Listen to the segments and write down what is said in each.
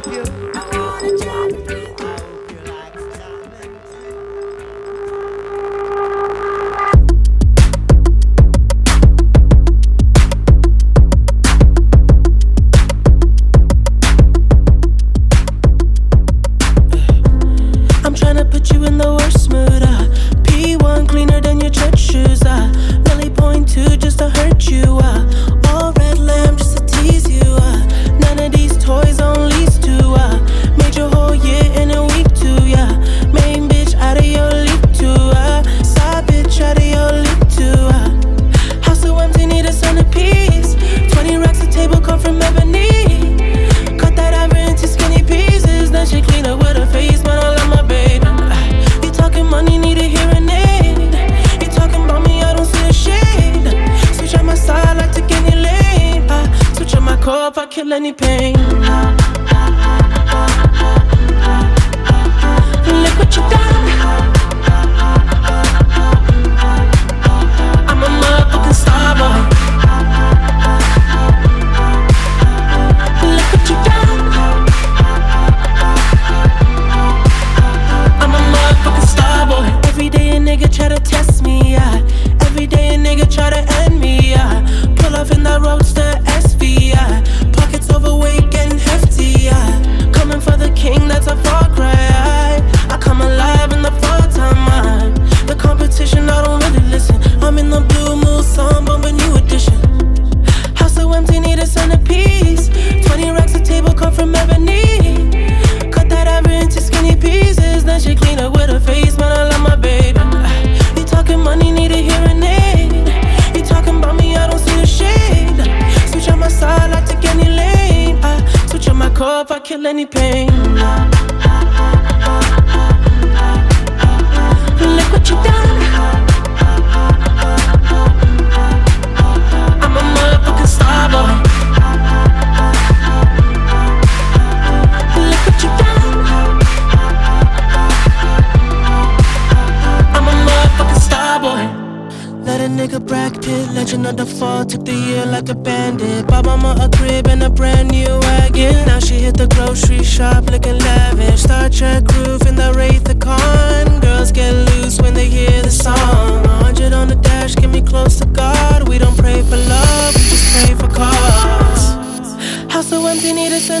So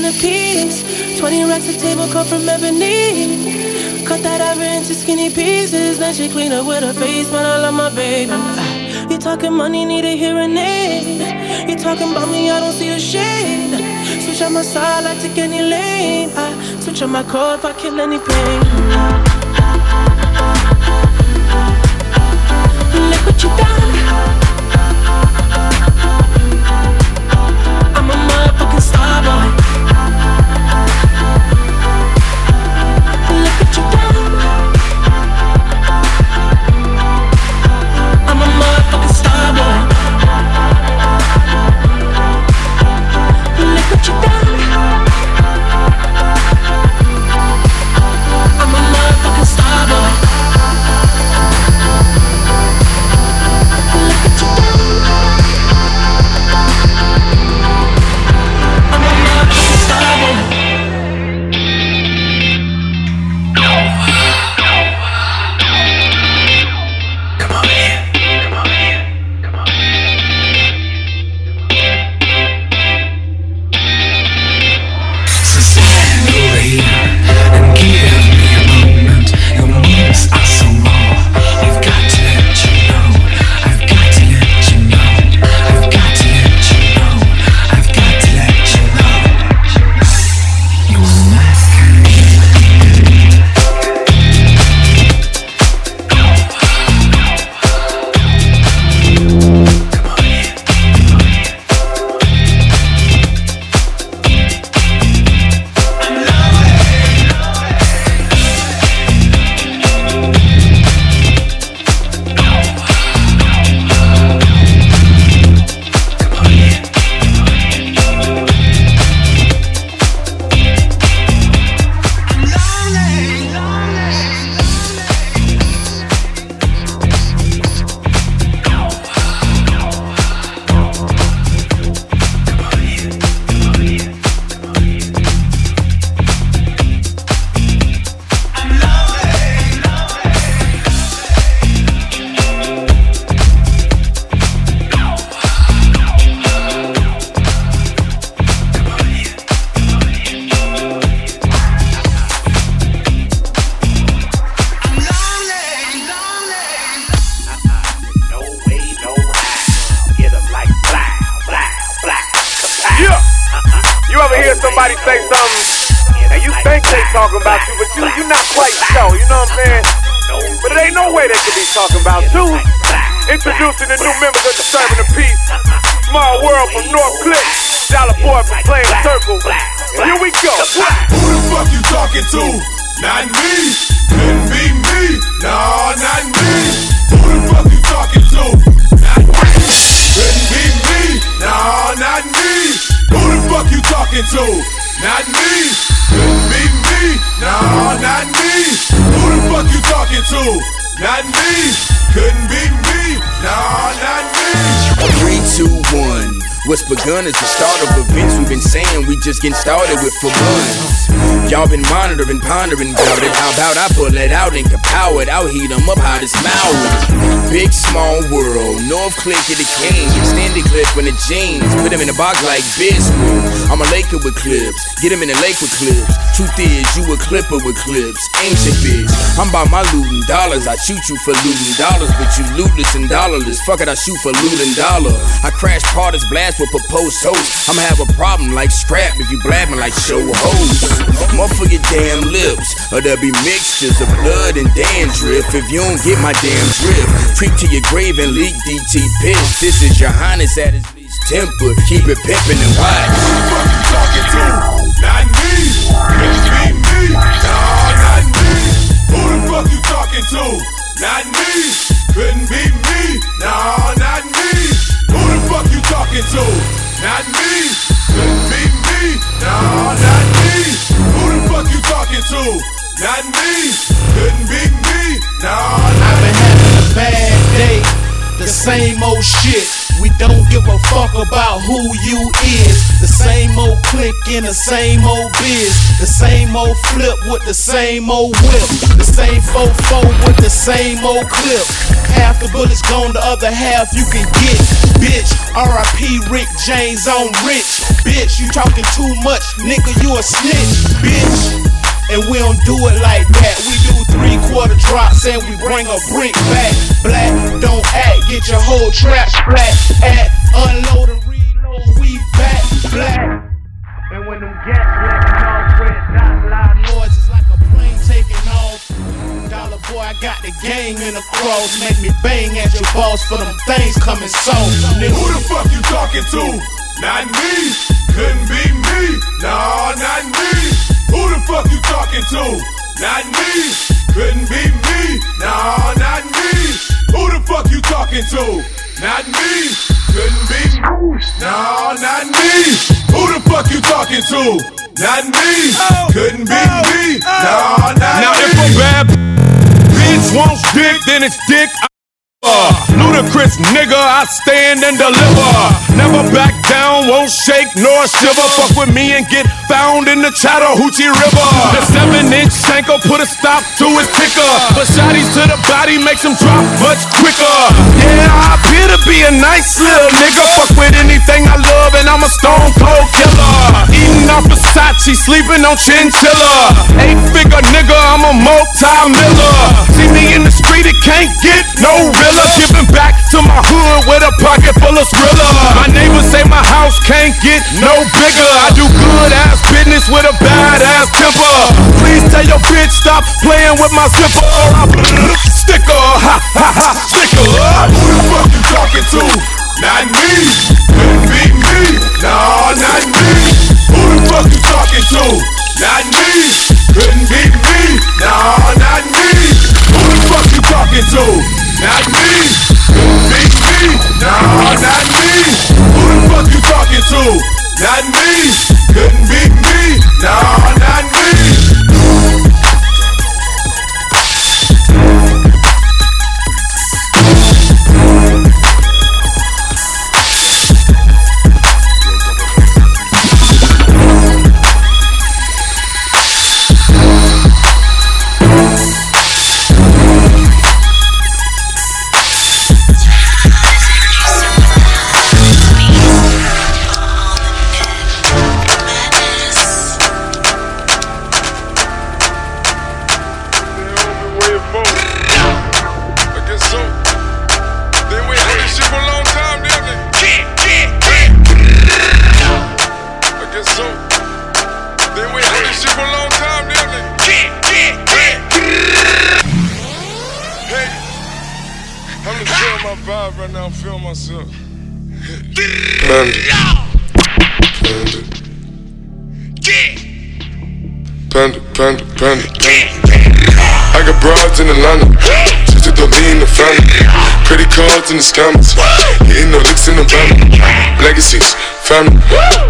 a centerpiece. 20 racks a table come from ebony. Cut that ever into skinny pieces. Then she clean up with her face, man, I love my baby. You talking money, need a hearing aid. You talking about me, I don't see a shade. Switch on my side, I take any lane. I switch on my core if I kill any pain. Look what you done. Introducing the new begun is the start of events we've been saying we just getting started with for months. Y'all been monitoring, pondering about it. How about I pull it out and kapow it? I'll heat them up hot as Maui. Big small world, North Click of the King. Extended clip in the jeans. Put him in a box like Biscuit. I'm a Laker with clips. Get him in a lake with clips. Truth is, you a clipper with clips. Ancient bitch. I'm about my looting dollars. I shoot you for looting dollars, but you lootless and dollarless. Fuck it, I shoot for looting dollar. I crash parties, blast with proposed toast. I'ma have a problem like scrap if you blabbing like show hoes. Motherfucker damn lips, or there'll be mixtures of blood and dandruff if you don't get my damn drift. Creep to your grave and leak DT piss. This is your highness at his least temper. Keep it pimpin' and wide. Who the fuck you talking to? Not me. Couldn't be me. Nah, not me. Who the fuck you talking to? Not me. Couldn't be me. Nah, not me. Who the fuck you talking to? Not me. Couldn't be me. Nah, not me. Who the fuck you talking to? Not me. Couldn't be me. Nah, I've been having a bad day. The same old shit we don't give a fuck about who you is. The same old click in the same old biz. The same old flip with the same old whip. The same 4-4 with the same old clip. Half the bullets gone, the other half you can get. Bitch, RIP Rick James on Rich. Bitch, you talking too much, nigga, you a snitch. Bitch. And we don't do it like that. We do three quarter drops and we bring a brick back. Black, don't act, get your whole trap splat. At unload and reload, we back. Black. And when them gas letting off, red dot, loud noises like a plane taking off. Dollar boy, I got the game in the cross. Make me bang at your boss for them things coming so. Who the fuck you talking to? Not me. Couldn't be me. Nah, not me. Who the fuck you talking to? Not me. Couldn't be me. Nah, not me. Who the fuck you talking to? Not me. Couldn't be me. Nah, not me. Who the fuck you talking to? Not me. Couldn't be me. Nah, not now me. Now if a bad bitch wants dick, then it's dick. Ludacris nigga, I stand and deliver. Never back down, won't shake nor shiver. Fuck with me and get found in the Chattahoochee River. The seven inch shanker put a stop to his ticker. But shotties to the body makes him drop much quicker. Yeah, I appear to be a nice little nigga. Fuck with anything I love and I'm a stone cold killer. Eating off Versace, sleeping on chinchilla. Eight figure nigga, I'm a multi-miller. See me in the street, it can't get no real. Giving back to my hood with a pocket full of Skrilla. My neighbors say my house can't get no bigger. I do good ass business with a bad ass temper. Please tell your bitch stop playing with my zipper or I sticker. Ha ha ha, sticker. Who the fuck you talking to? Not me. Couldn't be me. No, not me. Who the fuck you talking to? Not me. Couldn't be me. No, not me. Who the fuck you talking to? Not me. Big me. No, not me. Who the fuck you talking to? Not me. Couldn't be me. No, not me. In the scammers. Hitting no licks in the van. Legacies, family.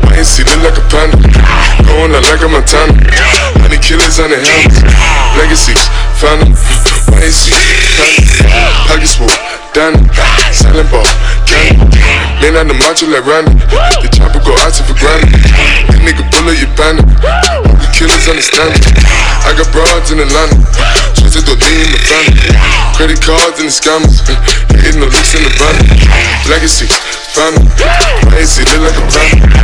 My AC look like a panda. Going out like a Montana. Honey killers on the helmets. Legacies, family. My AC, family. Pockets full, Danny. Silent ball, candy. Man on the macho like Randy. The chopper go out to for granted. That nigga bullet, you panic. The killers understand it. I got broads in Atlanta. Twisted to lean in the family. Credit cards and the scammers. Hitting the looks in the van. Legacy, family. My AC look like a van.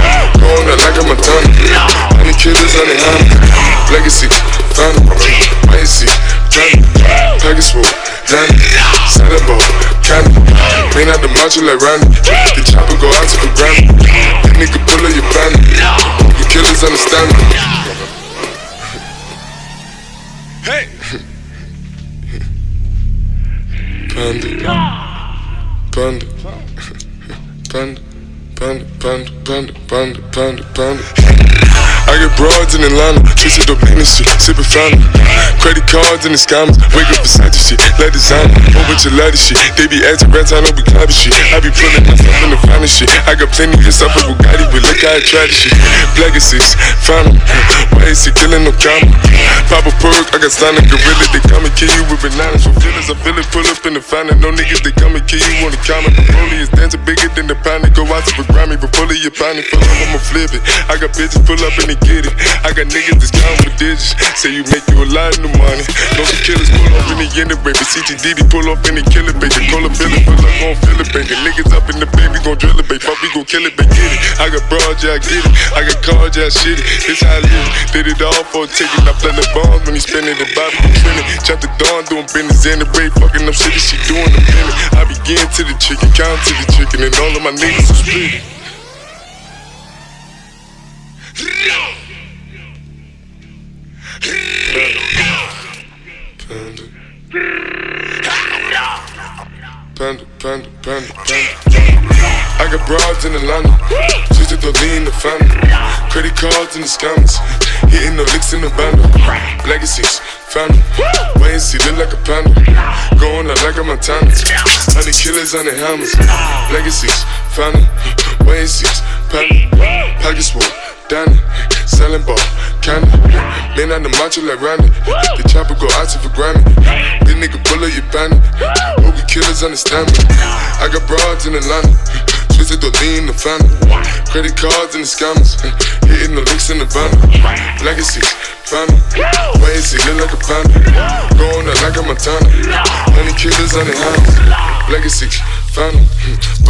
Main out the macho like Randy. The chopper go out to the granny. That nigga pull up your bandit. The killers understand. Hey! Panda. Panda. Panda. Panda, panda, panda, panda, panda, panda. I get broads in Atlanta, twisted up in shit, sipping fountain. Credit cards and the scammers, wake up beside shit, let designer, whole bunch of leather shit. They be acting rats, I know we clapping shit. I be pulling myself in the finest shit. I got plenty of stuff with Bugatti, but look how I try this shit. Black six, found Why is he killing no comma? Pop a perk, I got signed a gorilla, they come and kill you with bananas. For feelings, I feel it, pull up in the finest. No niggas, they come and kill you on the counter. The bully is dancing bigger than the pound. Go out to the Grammy, but fully your pound, full up, I'ma flip it. I got bitches pull up and they get it. I got niggas that's counting with digits. Say you make you a lot of money. No killers pull up in the end of baby. CTDD pull up in the killer baby. Call a feeling, pull up, gon' feel it, baby. Niggas up in the baby, gon' drill it, baby. Fuck, we gon' kill it, baby. Get it. I got broad, yeah, I get it. I got cards, yeah, I shit it. This how I live. Did it all for a ticket. I play the bombs when he spinning the Bobby spinning. Chop the dawn, doing business in the break, fucking up shit. She doing the minute. I begin to the chicken, count to the chicken, and all of my niggas are split. Panda. Panda, panda, panda. I got broads in the Atlanta, just to lean the family. Credit cards in the scammers, hitting the licks in the bundle. Legacies, family, wait and see, look like a panda. Going out like a Montana, honey killers on the hammers. Legacies, family, wait and see, panda. Pockets full, Danny, selling ball, candy. Man on the macho like Randy. The chopper go out for Grammy. Big nigga pull up your bandit. Hope we killers understand me. I got broads in Atlanta. Twisted the lean, the family. Credit cards and the scammers. Hitting the licks in the van. Legacy, family. He look like a panda? Going out like a Montana. Honey killers on the hands. Legacy, family.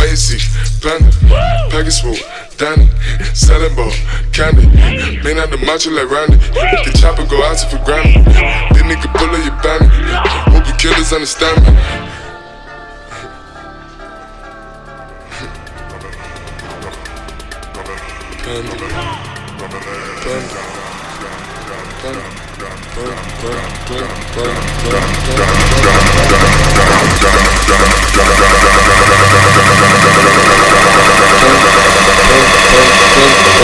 Is he panda? Package Danny. Selling ball, candy. Man out the macho like Randy. The chopper go out to for Grammy. This nigga pull up your bandit. Hope you killers understand me.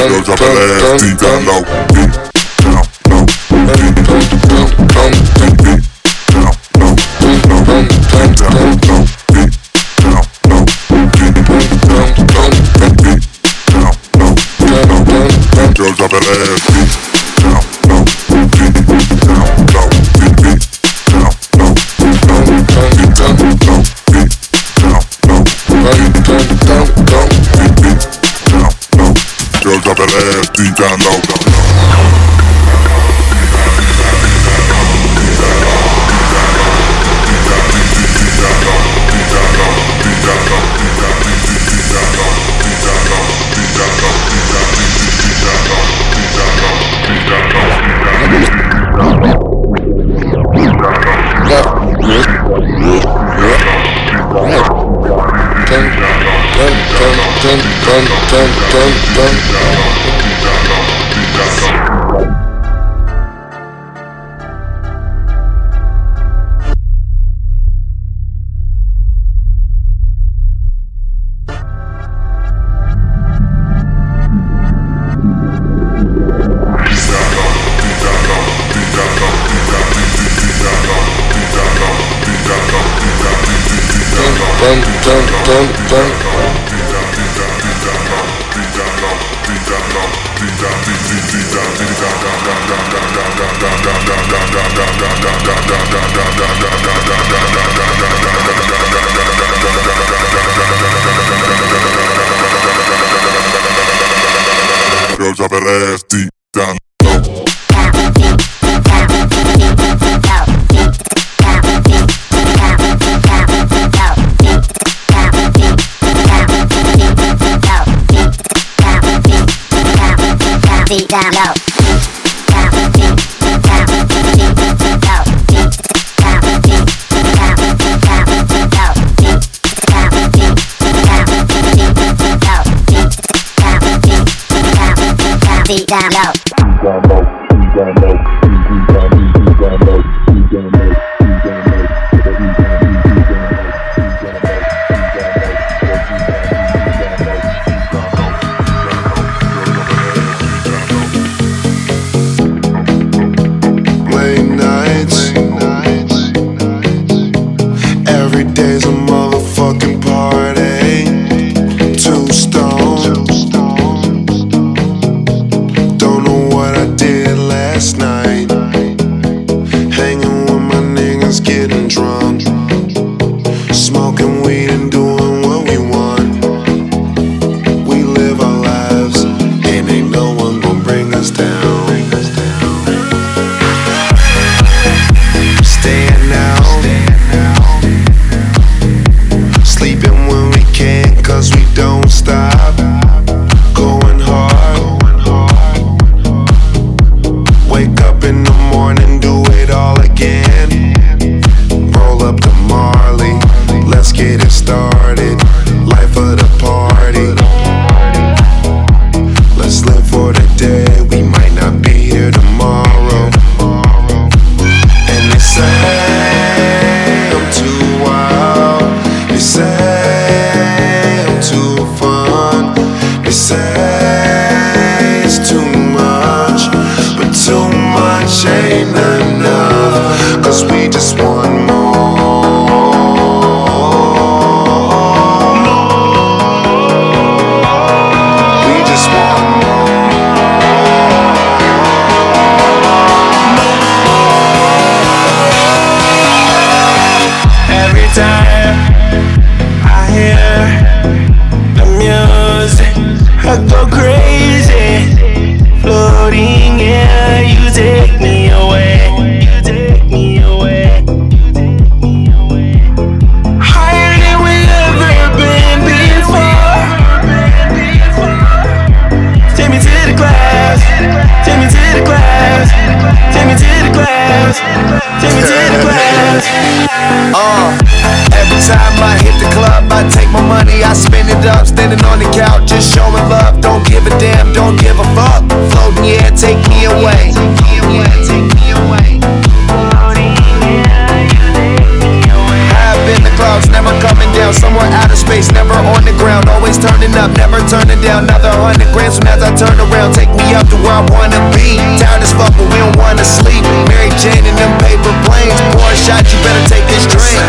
Girl, drop that ass deep down low. Deep down low. Deep that ass deep down low. Girl, Beat down low. Uh, every time I hit the club, I take my money, I spend it up. Standing on the couch, just showing love. Don't give a damn, don't give a fuck. Floating, yeah, take me away. Take me away, take me away. clouds, never coming down. Somewhere out of space, never on the ground. Always turning up, never turning down. Another hundred grand. Soon as I turn around, take me up to where I wanna be. Tired as fuck, but we don't wanna sleep. Mary Jane and them paper planes. Pour a shot, you better take this drink.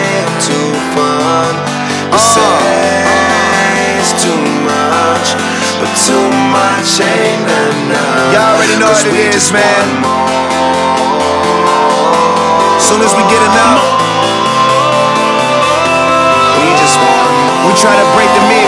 You too fun. Uh. It's too much, but too much ain't enough. Y'all already know what it is, man. Soon as we get enough, We just we try to break the meter.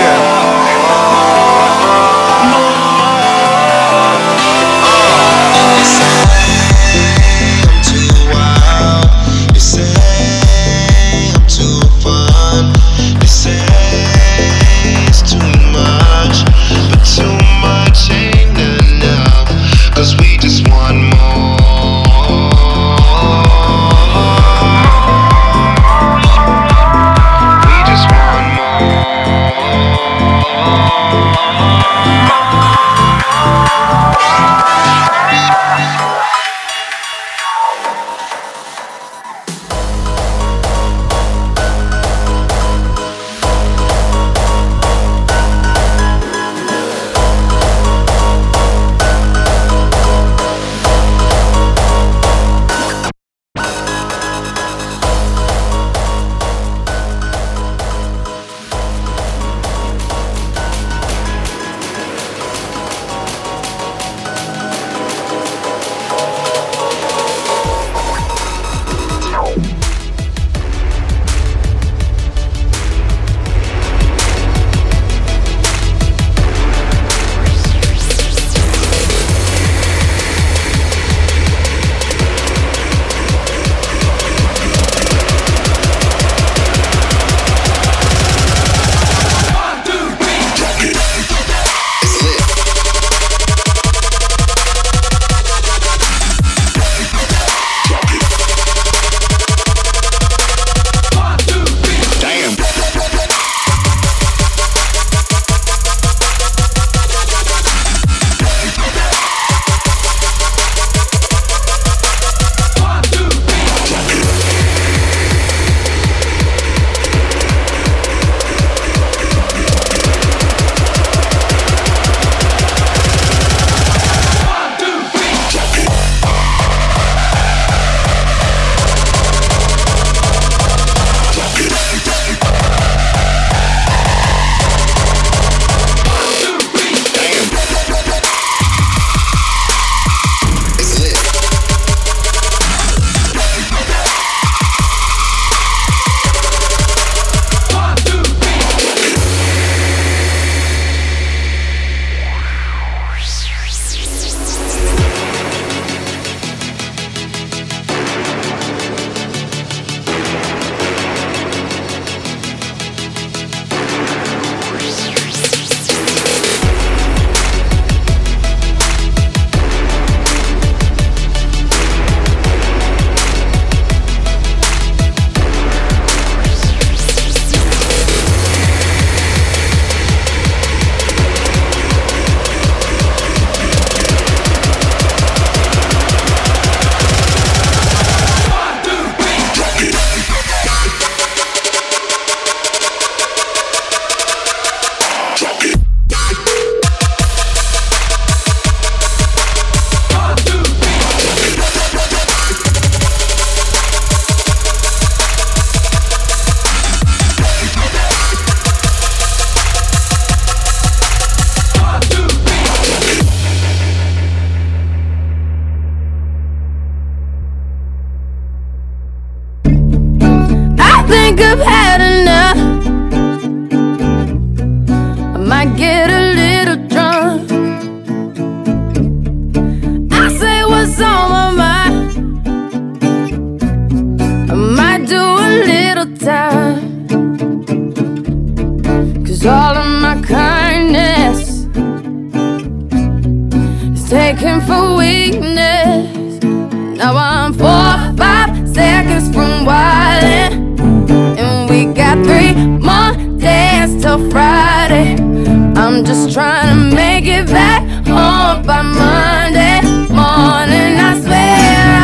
Just trying to make it back home by Monday morning. I swear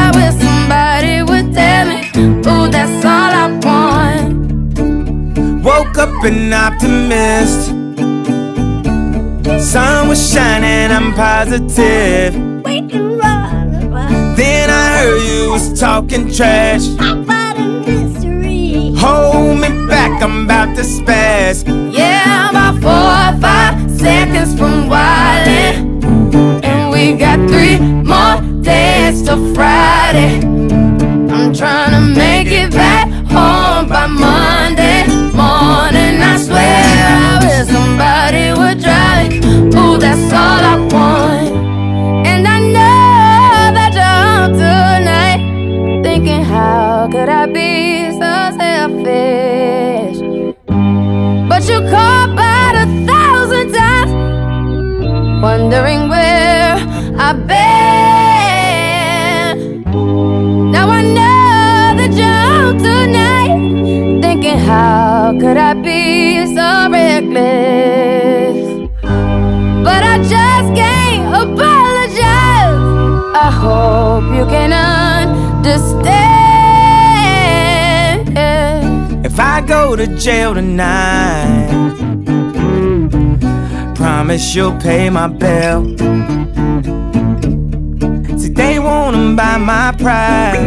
I wish somebody would tell me, ooh, that's all I want. Woke up an optimist. Sun was shining, I'm positive. Then I heard you was talking trash. How about a mystery? Hold me back, I'm about to spaz. From wildin'. And we got three more days till Friday. I'm trying to make it back home by Monday morning. I swear I wish somebody would drive. Ooh, that's all I want. How could I be so reckless? But I just can't apologize. I hope you can understand. If I go to jail tonight, promise you'll pay my bill. See, they wanna buy my pride,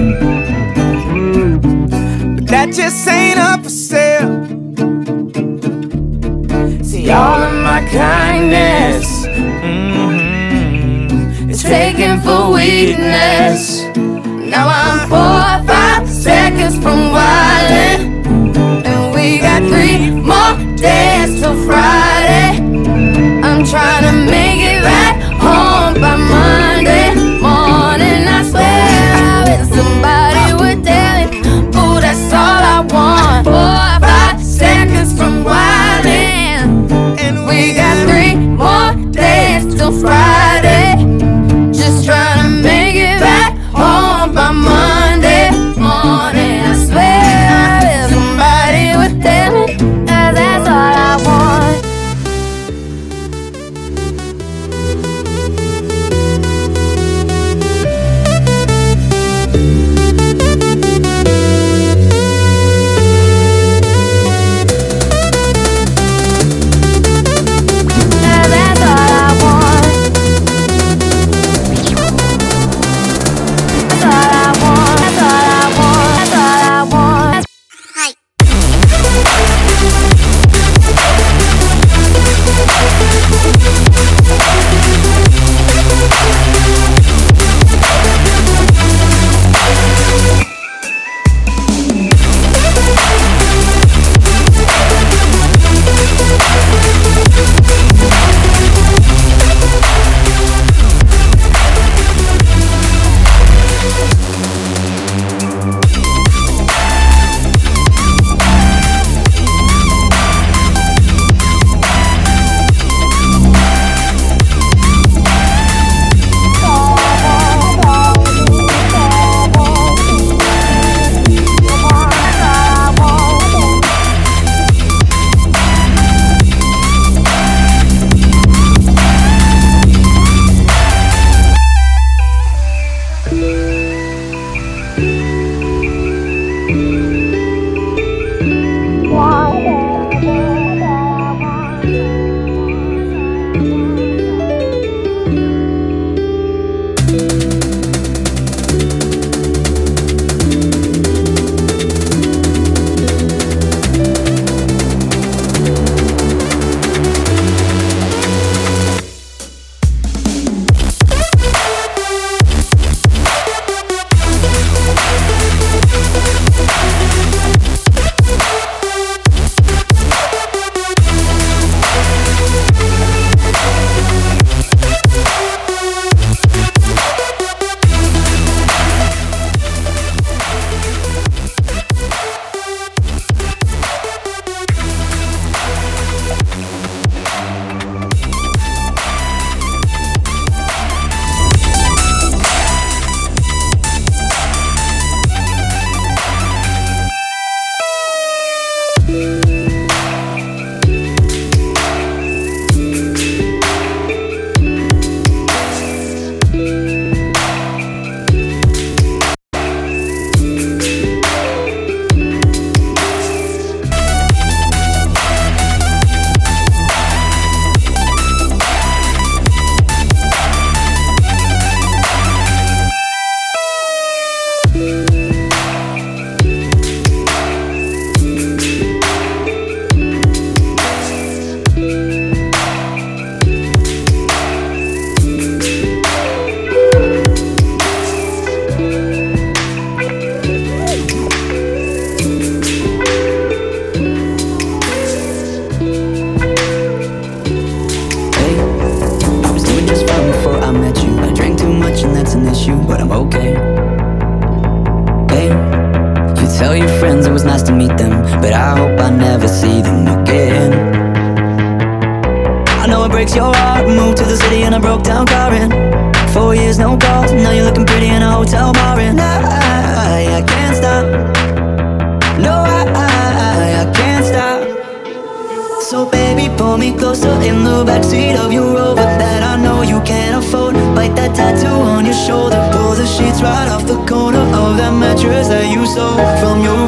just ain't up for sale. See, all of my kindness mhm, is taken for weakness. Now I'm four or five seconds from wildin'. And we got three more days till Friday. I'm trying to make it right Friday. From your